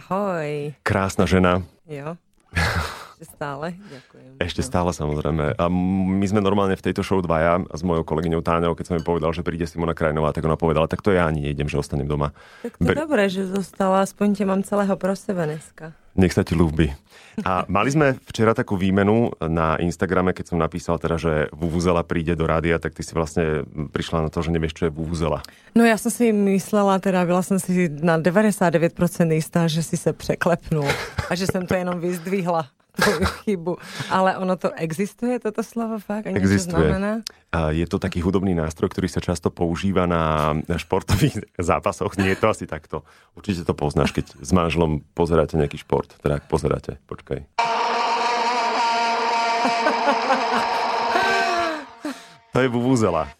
Ahoj. Krásna žena. Jo. Ešte stále, ďakujem. Ešte stále samozrejme. A my sme normálne v tejto show dvaja s mojou kolegyňou Táňou, keď som mi povedal, že príde Simona Krajnová, tak ona povedala, tak to ja ani nejdem, že ostanem doma. Tak to Ber... dobré, že zostala, aspoň ťa mám celého pro sebe dneska. Nech sa ti ľúbi. A mali sme včera takú výmenu na Instagrame, keď som napísal teda, že Vuvuzela príde do rádia, tak ty si vlastne prišla na to, že nevieš, čo je Vuvuzela. No já jsem si myslela, teda byla jsem si na 99% jistá, že si se překlepnul a že jsem to jenom vyzdvihla tvoju chybu. Ale ono to existuje, toto slovo fakt? A existuje. Znamená? Je to taký hudobný nástroj, ktorý sa často používa na športových zápasoch. Nie je to asi takto. Určite to poznáš, keď s manželom pozeráte nejaký šport. Teda ak pozeráte, počkaj. To je vuvuzela.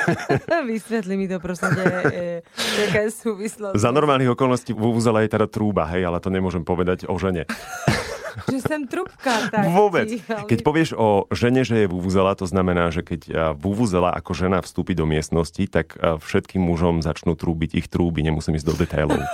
Vysvetli mi to, prosím ťa, jaká je súvislosť. Za normálnych okolností vuvuzela je teda trúba, hej, ale to nemôžem povedať o žene že jsem trubka. Tak Vôbec. Keď povieš o žene, že je vuvuzela, to znamená, že keď vuvuzela ako žena vstúpi do miestnosti, tak všetkým mužom začnú trúbiť ich trúby. Nemusím ísť do detailov.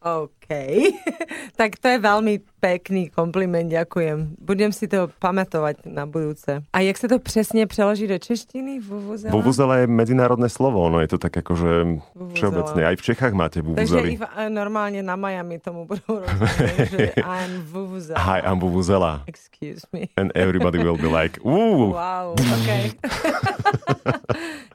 OK. tak to je veľmi pekný kompliment, ďakujem. Budem si to pamätovať na budúce. A jak sa to přesně přeloží do češtiny? Vuvuzela? Vuvuzela je medzinárodné slovo, no je to tak akože všeobecné. Aj v Čechách máte vuvuzely. Takže i normálně na Miami tomu budou rozumět, že I'm vuvuzela. Hi, I'm vuvuzela. Excuse me. And everybody will be like, Ooh. Wow, okay.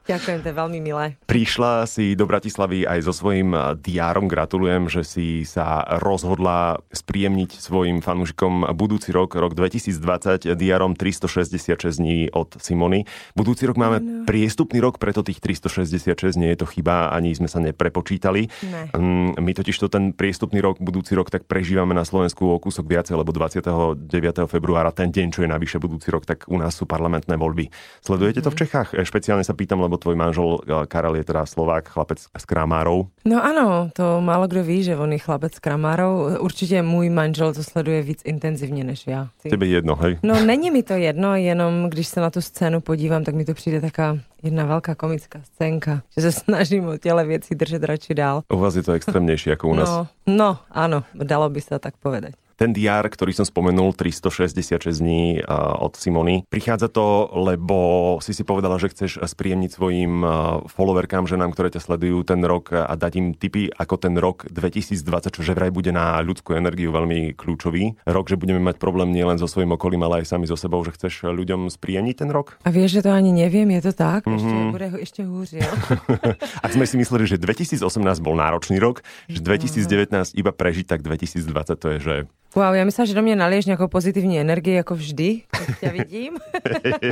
Ďakujem, to je veľmi milé. Prišla si do Bratislavy aj so svojím diárom. Gratulujem, že si sa rozhodla spríjemniť svojim fanúšikom budúci rok, rok 2020, diárom 366 dní od Simony. Budúci rok máme no. priestupný rok, preto tých 366 nie je to chyba, ani sme sa neprepočítali. Ne. Mm, my totiž to ten priestupný rok, budúci rok, tak prežívame na Slovensku o kúsok viacej, lebo 29. februára, ten deň, čo je navyše budúci rok, tak u nás sú parlamentné voľby. Sledujete to v mhm. Čechách? Špeciálne sa pýtam, lebo tvoj manžel eh, Karel je teda Slovák, chlapec z Kramárov. No ano, to málo kdo ví, že on je chlapec z Kramárov. Určitě můj manžel to sleduje víc intenzivně než já. Tebe jedno, hej? No není mi to jedno, jenom když se na tu scénu podívám, tak mi to přijde taká jedna velká komická scénka, že se snažím o těle věcí držet radši dál. U vás je to extrémnější jako u nás. No, no ano, dalo by se tak povedať. Ten diár, ktorý som spomenul, 366 dní od Simony, prichádza to, lebo si si povedala, že chceš spríjemniť svojim followerkám, ženám, ktoré ťa sledujú ten rok a dať im tipy, ako ten rok 2020, čo že vraj bude na ľudskú energiu veľmi kľúčový. Rok, že budeme mať problém nielen so svojím okolím, ale aj sami so sebou, že chceš ľuďom spríjemniť ten rok? A vieš, že to ani neviem, je to tak? Mm-hmm. Ešte bude ešte húř, jo? Ak sme si mysleli, že 2018 bol náročný rok, že 2019 iba prežiť, tak 2020 to je, že Wow, já myslím, že do mě naliješ nějakou pozitivní energii, jako vždy, keď ťa vidím.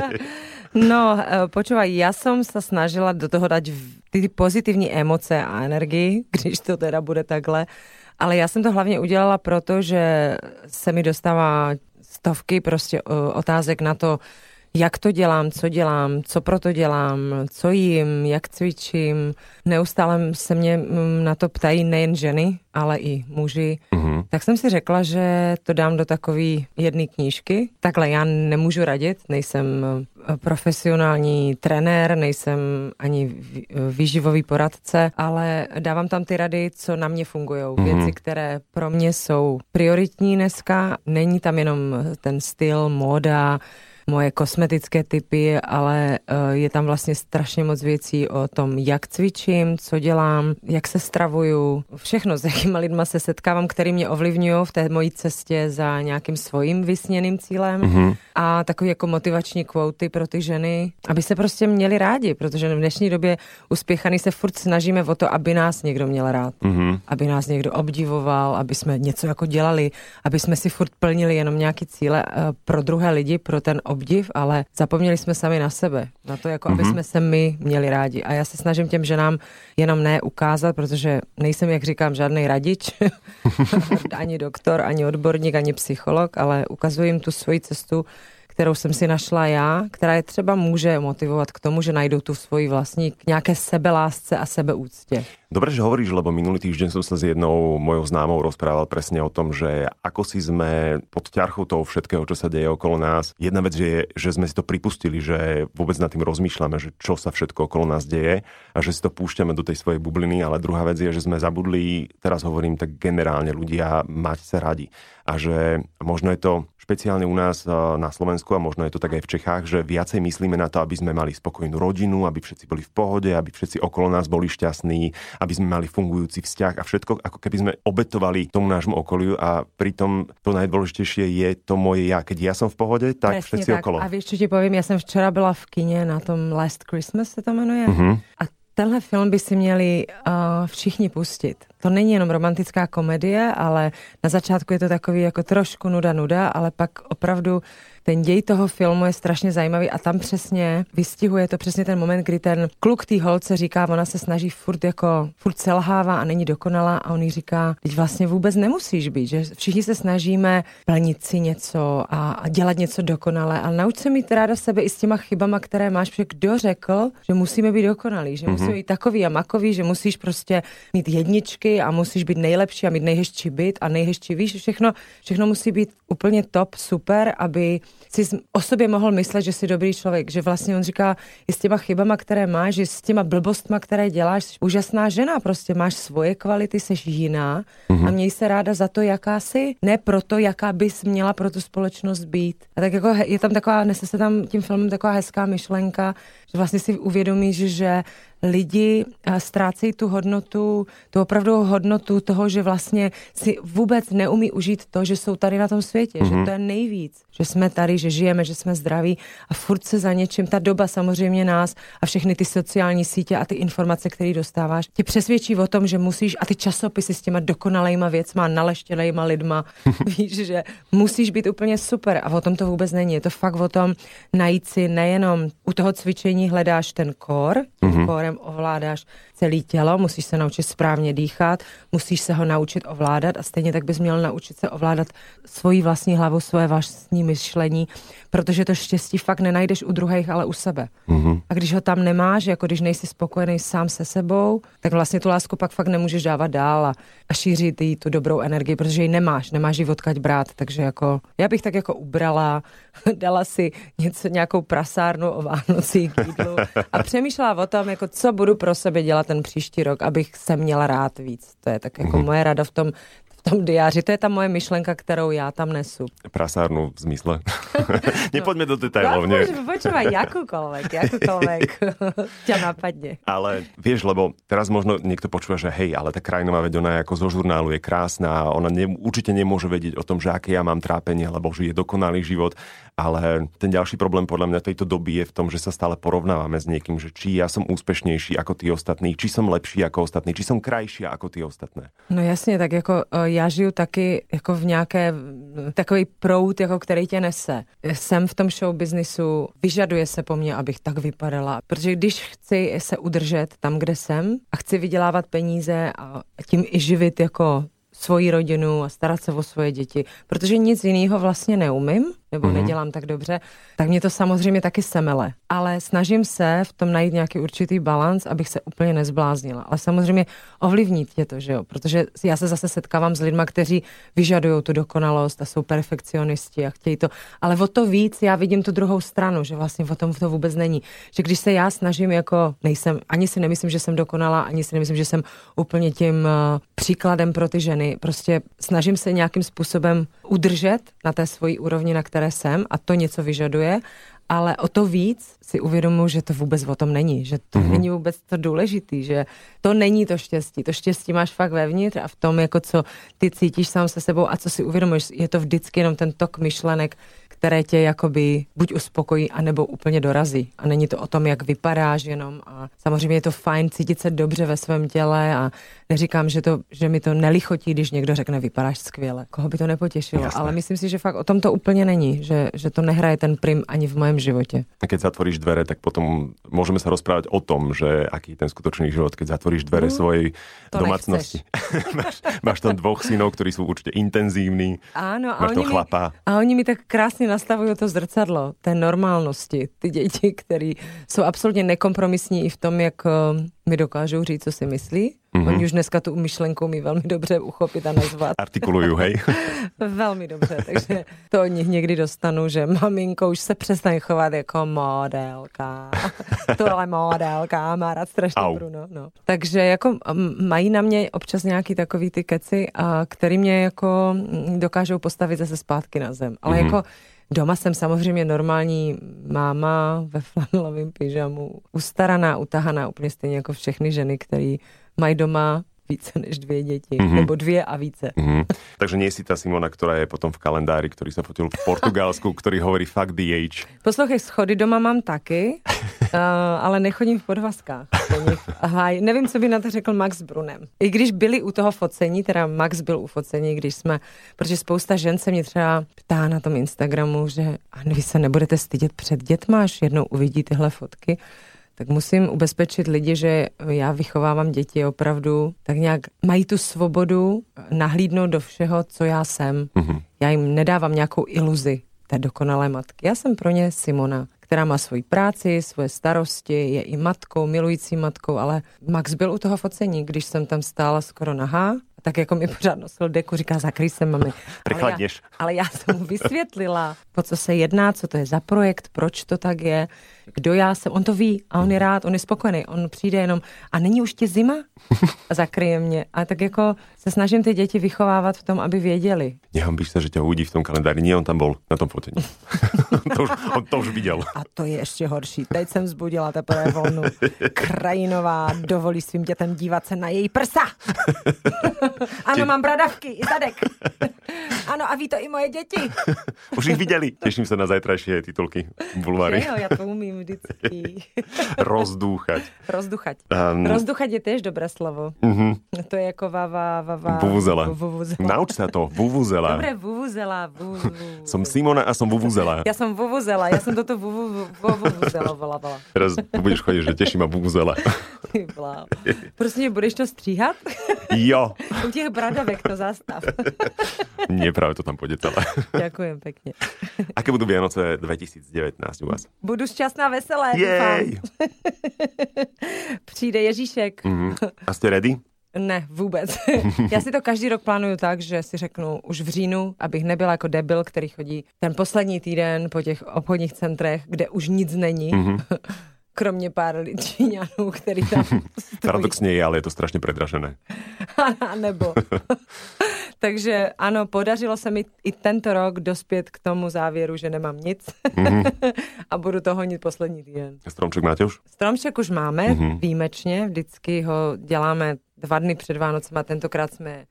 no, eh, počúvaj, ja som sa snažila do toho dať ty pozitivní emoce a energii, když to teda bude takhle. Ale já jsem to hlavně udělala proto, že se mi dostává stovky prostě eh, otázek na to, jak to dělám, co dělám, co proto dělám, co jím, jak cvičím. Neustále se mě mm, na to ptají nejen ženy, ale i muži. Mm-hmm. Tak jsem si řekla, že to dám do takové jedné knížky. Takhle já nemůžu radit, nejsem eh, profesionální trenér, nejsem ani výživový poradce, ale dávám tam ty rady, co na mě fungují. Mm-hmm. Věci, které pro mě jsou prioritní dneska. Není tam jenom ten styl, móda, moje kosmetické typy, ale eh, je tam vlastně strašně moc věcí o tom, jak cvičím, co dělám, jak se stravuju, všechno, s jakýma lidma se setkávám, který mě ovlivňují v té mojí cestě za nějakým svým vysněným cílem mm-hmm. a takový jako motivační kvóty pro ty ženy, aby se prostě měli rádi, protože v dnešní době uspěchaný se furt snažíme o to, aby nás někdo měl rád, mm-hmm. aby nás někdo obdivoval, aby jsme něco jako dělali, aby jsme si furt plnili jenom nějaký cíle eh, pro druhé lidi, pro ten obdiv, ale zapomněli jsme sami na sebe, na to, jako mm-hmm. aby mhm. jsme se my měli rádi. A já se snažím těm ženám jenom ne ukázat, protože nejsem, jak říkám, žádný radič, ani doktor, ani odborník, ani psycholog, ale ukazuji jim tu svoji cestu, kterou jsem si našla já, která je třeba může motivovat k tomu, že najdou tu svoji vlastní k nějaké sebelásce a sebeúctě. Dobre, že hovoríš, lebo minulý týždeň som sa s jednou mojou známou rozprával presne o tom, že ako si sme pod ťarchou toho všetkého, čo sa deje okolo nás. Jedna vec je, že sme si to pripustili, že vôbec nad tým rozmýšľame, že čo sa všetko okolo nás deje a že si to púšťame do tej svojej bubliny, ale druhá vec je, že sme zabudli, teraz hovorím tak generálne, ľudia mať sa radi. A že možno je to špeciálne u nás na Slovensku a možno je to tak aj v Čechách, že viacej myslíme na to, aby sme mali spokojnú rodinu, aby všetci boli v pohode, aby všetci okolo nás boli šťastní, aby sme mali fungujúci vzťah a všetko, ako keby sme obetovali tomu nášmu okoliu a pritom to najdôležitejšie je to moje ja. Keď ja som v pohode, tak Presne všetci tak. okolo. A vieš, čo ti poviem, ja som včera byla v kine na tom Last Christmas se to jmenuje. Uh-huh. A tenhle film by si měli uh, všichni pustit. To není jenom romantická komedie, ale na začátku je to takový jako trošku nuda nuda, ale pak opravdu ten děj toho filmu je strašně zajímavý a tam přesně vystihuje to přesně ten moment, kdy ten kluk té holce říká, ona se snaží furt jako, furt selhává a není dokonalá a on jí říká, teď vlastně vůbec nemusíš být, že všichni se snažíme plnit si něco a, a dělat něco dokonale, ale nauč se mít ráda sebe i s těma chybama, které máš, protože kdo řekl, že musíme být dokonalí, že mm-hmm. musíme být takový a makový, že musíš prostě mít jedničky a musíš být nejlepší a mít nejhezčí byt a nejhezčí, víš, všechno, všechno musí být úplně top, super, aby si o sobě mohl myslet, že jsi dobrý člověk, že vlastně on říká, i s těma chybama, které máš, že s těma blbostma, které děláš, jsi úžasná žena, prostě máš svoje kvality, jsi jiná mm-hmm. a měj se ráda za to, jaká jsi, ne proto, jaká bys měla pro tu společnost být. A tak jako je tam taková, nese se tam tím filmem taková hezká myšlenka, že vlastně si uvědomíš, že lidi ztrácejí tu hodnotu, tu opravdu hodnotu toho, že vlastně si vůbec neumí užít to, že jsou tady na tom světě, mm-hmm. že mhm. to je nejvíc, že jsme tady, že žijeme, že jsme zdraví a furt se za něčím, ta doba samozřejmě nás a všechny ty sociální sítě a ty informace, které dostáváš, tě přesvědčí o tom, že musíš a ty časopisy s těma dokonalejma věcma, naleštěnejma lidma, víš, že musíš být úplně super a o tom to vůbec není. Je to fakt o tom najít si nejenom u toho cvičení hledáš ten kor, mm-hmm. kórem ovládáš celé tělo, musíš se naučit správně dýchat, musíš se ho naučit ovládat a stejně tak bys měl naučit se ovládat svoji vlastní hlavu, svoje vlastní myšlení, protože to štěstí fakt nenajdeš u druhých, ale u sebe. Mm-hmm. A když ho tam nemáš, jako když nejsi spokojený sám se sebou, tak vlastně tu lásku pak fakt nemůžeš dávat dál a, a šířit jí tu dobrou energii, protože ji nemáš, nemáš ji odkaď brát, takže jako já bych tak jako ubrala, dala si něco, nějakou prasárnu o Vánocí a přemýšlela o tom, jako co budu pro sebe dělat ten příští rok, abych se měla rád víc. To je tak jako mm-hmm. moje rada v tom, tom diáři. To je ta moje myšlenka, kterou já tam nesu. Prasárnu v zmysle. Nepoďme do detailov. No, počúvaj, jakúkoľvek, jakúkoľvek ťa napadne. Ale vieš, lebo teraz možno niekto počúva, že hej, ale tá krajinová veď ona je ako zo žurnálu je krásna a ona ne, určite nemôže vedieť o tom, že aké ja mám trápenie, lebo žije dokonalý život. Ale ten ďalší problém podľa mňa tejto doby je v tom, že sa stále porovnávame s niekým, že či ja som úspešnejší ako tí ostatní, či som lepší ako ostatní, či som krajšia ako tí ostatné. No jasně, tak jako e, já žiju taky jako v nějaké takový prout, jako který tě nese. Jsem v tom show businessu, vyžaduje se po mně, abych tak vypadala. Protože když chci se udržet tam, kde jsem a chci vydělávat peníze a tím i živit jako svoji rodinu a starat se o svoje děti, protože nic jiného vlastně neumím, nebo mm-hmm. nedělám tak dobře, tak mě to samozřejmě taky semele. Ale snažím se v tom najít nějaký určitý balans, abych se úplně nezbláznila. Ale samozřejmě ovlivní tě to, že jo? Protože já se zase setkávám s lidmi, kteří vyžadují tu dokonalost a jsou perfekcionisti a chtějí to. Ale o to víc já vidím tu druhou stranu, že vlastně o tom to vůbec není. Že když se já snažím jako, nejsem, ani si nemyslím, že jsem dokonalá, ani si nemyslím, že jsem úplně tím uh, příkladem pro ty ženy. Prostě snažím se nějakým způsobem udržet na té svojí úrovni, na které jsem a to něco vyžaduje, ale o to víc si uvědomuji, že to vůbec o tom není, že to mm-hmm. není vůbec to důležitý, že to není to štěstí. To štěstí máš fakt vevnitř a v tom, jako co ty cítíš sám se sebou a co si uvědomuješ, je to vždycky jenom ten tok myšlenek, které tě jakoby buď uspokojí, anebo úplně dorazí. A není to o tom, jak vypadáš jenom. A samozřejmě je to fajn cítit se dobře ve svém těle a neříkám, že, to, že mi to nelichotí, když někdo řekne, vypadáš skvěle. Koho by to nepotěšilo, Jasné. ale myslím si, že fakt o tom to úplně není, že, že to nehraje ten prim ani v mém životě. Keď zatvoríš dvere, tak potom můžeme se rozprávať o tom, že aký je ten skutočný život, keď zatvoríš dvere no, svojej domácnosti. máš, máš tam dvoch synov, ktorí sú určite intenzívni. Áno, a oni, mi, a oni mi tak krásně nastavují to zrcadlo, té normálnosti. Ty děti, které jsou absolutně nekompromisní i v tom, jak eh, mi dokážou říct, co si myslí. Mm-hmm. Oni už dneska tu myšlenku mi velmi dobře uchopit a nazvat. Artikuluju, hej? velmi dobře, takže to od nich někdy dostanu, že maminko už se přestaň chovat jako modelka. Tohle modelka, má rád strašně Au. Bruno. No. Takže jako mají na mě občas nějaký takový ty keci, a který mě jako dokážou postavit zase zpátky na zem. Ale mm-hmm. jako Doma jsem samozřejmě normální máma ve flanelovém pyžamu, ustaraná, utahaná, úplně stejně jako všechny ženy, které mají doma více než dvě děti, mm-hmm. nebo dvě a více. Mm-hmm. Takže nie si ta Simona, která je potom v kalendári, který se fotil v Portugalsku, který hovorí fuck the age. Poslouchej, schody doma mám taky, uh, ale nechodím v podvazkách. Aha, nevím, co by na to řekl Max Brunem. I když byli u toho focení, teda Max byl u focení, když jsme, protože spousta žen se mě třeba ptá na tom Instagramu, že a vy se nebudete stydět před dětma, až jednou uvidí tyhle fotky tak musím ubezpečit lidi, že já vychovávám děti opravdu, tak nějak mají tu svobodu nahlídnout do všeho, co já jsem. Mm-hmm. Já jim nedávám nějakou iluzi té dokonalé matky. Já jsem pro ně Simona, která má svoji práci, svoje starosti, je i matkou, milující matkou, ale Max byl u toho focení, když jsem tam stála skoro nahá tak jako mi pořád nosil deku, říká, zakryj se, mami. Ale já, ale já jsem mu vysvětlila, po co se jedná, co to je za projekt, proč to tak je, kdo já jsem, on to ví a on je rád, on je spokojený, on přijde jenom a není už tě zima a zakryje mě. A tak jako se snažím ty děti vychovávat v tom, aby věděli. Nehambíš se, že tě uvidí v tom kalendáři, nie, on tam byl na tom fotení. to už, on to už viděl. A to je ještě horší. Teď jsem zbudila teprve volnu. Krajinová dovolí svým dětem dívat se na její prsa. ano, Tě... mám bradavky i zadek. ano, a ví to i moje děti. už jich viděli. Těším se na zajtrajší titulky bulvary. Jo, já to umím vždycky. Rozdúchať. Rozdúchať. Um, Rozdúchať je tiež dobré slovo. Uh-huh. To je jako vava, vava. Vuvuzela. vuvuzela. Nauč sa to, vuvuzela. Dobre, vuvuzela. Vuvu. som Simona a som vuvuzela. Ja som vuvuzela, ja som toto vuvuzela volávala. Teraz budeš chodiť, že teší ma vuvuzela. Prostě budeš to stříhat? Jo. U těch bradavek to zastav. Nie, práve to tam pôjde celé. Ďakujem pekne. Aké budú Vianoce 2019 u vás? Budu šťastná, veselé. Jej. Přijde Ježíšek. Mm-hmm. A jste ready? Ne, vůbec. Já si to každý rok plánuju tak, že si řeknu už v říjnu, abych nebyla jako debil, který chodí ten poslední týden po těch obchodních centrech, kde už nic není. Mm-hmm. Kromě pár Číňanů, který tam Paradoxně je, ale je to strašně predražené. A nebo. Takže ano, podařilo se mi i tento rok dospět k tomu závěru, že nemám nic mm-hmm. a budu to honit poslední týden. Stromček máte už? Stromček už máme, mm-hmm. výjimečně, vždycky ho děláme dva dny před Vánocem a tentokrát jsme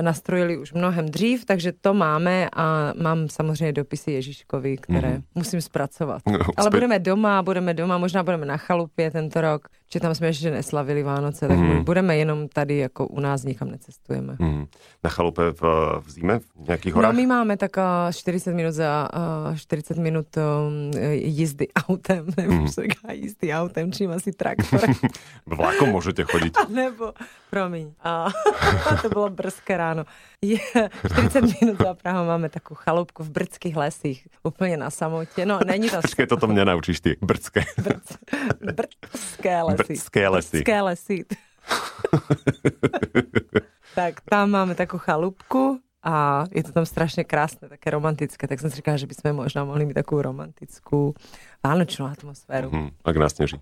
nastrojili už mnohem dřív, takže to máme a mám samozřejmě dopisy Ježíškovi, které mm. musím zpracovat. No, Ale budeme doma, budeme doma, možná budeme na chalupě tento rok, že tam jsme ještě neslavili Vánoce, tak mm. budeme jenom tady jako u nás, nikam necestujeme. Mm. Na chalupě v, v zime, v nějakých horách? No my máme tak 40 minut za uh, 40 minut um, jízdy autem, nebo mm. se jízdy autem, čím asi traktorem. Vlakom můžete chodit. A nebo Promiň. A to bylo brzké ráno. Je 40 minut za Prahou máme takovou chalupku v brdských lesích, úplně na samotě. No, není to... Počkej, toto mě naučíš ty, brdské. Brd, brdské lesy. Brdské lesy. Brdské lesy. tak tam máme takovou chalupku a je to tam strašně krásné, také romantické, tak jsem si říkala, že bychom možná mohli mít takovou romantickou vánočnou atmosféru. Hmm, a nasněží.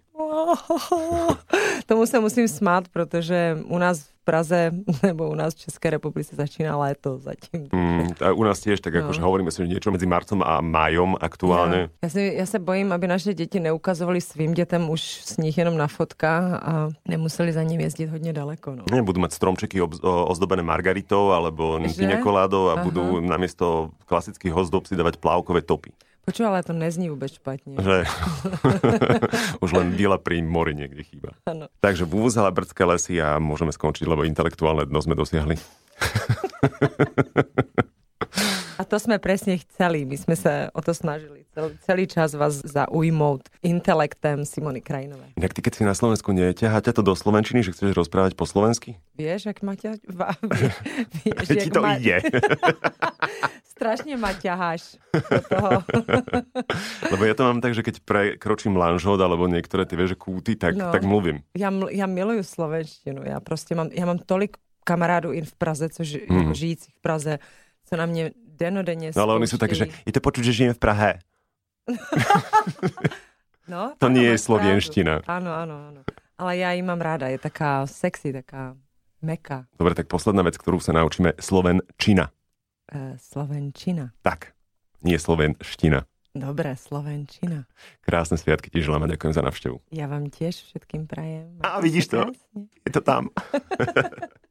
Tomu se musím smát, protože u nás v Praze nebo u nás v České republice začíná léto zatím. Mm, a u nás tiež, tak no. akože hovoríme si niečo mezi marcom a májom aktuálně. Ja, ja, si, ja se bojím, aby naše děti neukazovali svým dětem už s nich jenom na fotkách a nemuseli za ním jezdit hodně daleko. No. Ne, budú mať stromčeky ob, ozdobené margaritou alebo piňakoládou a Aha. budú namiesto klasických ozdob si dávať plávkové topy. Počúva, ale to nezní vôbec špatne. Že už len vila pri mori niekde chýba. Ano. Takže vúzala brdské lesy a môžeme skončiť, lebo intelektuálne dno sme dosiahli. A to sme presne chceli. My sme sa o to snažili. Celý, celý čas vás zaujmout intelektem Simony Krajinovej. Inak ty, keď si na Slovensku neťahá ťa to do Slovenčiny, že chceš rozprávať po slovensky? Vieš, ak ma ťa... Va, vie, vieš, Ti to ma, ide. Strašne ma ťaháš do toho. Lebo ja to mám tak, že keď prekročím lanžhod alebo niektoré tie vieš, kúty, tak, No. tak mluvím. Ja, ja miluju slovenštinu. Ja prostě mám, já mám tolik kamarádů i v Praze, co ži, Mhm. jako žijících v Praze, co na mě denodenně No ale oni sú také, že je to počuť, že žijem v Prahe. No, To nie je slovenština. pravdu. Áno, áno, áno. Ale ja ji mám ráda, je taká sexy, taká meka. Dobre, tak posledná vec, ktorú sa naučíme, slovenčina. E, slovenčina. Tak, nie slovenština. Dobré, slovenčina. Krásne sviatky ti želám a ďakujem za návštevu. Ja vám tiež všetkým prajem. Á, vidíš to? Krásne. Je to tam.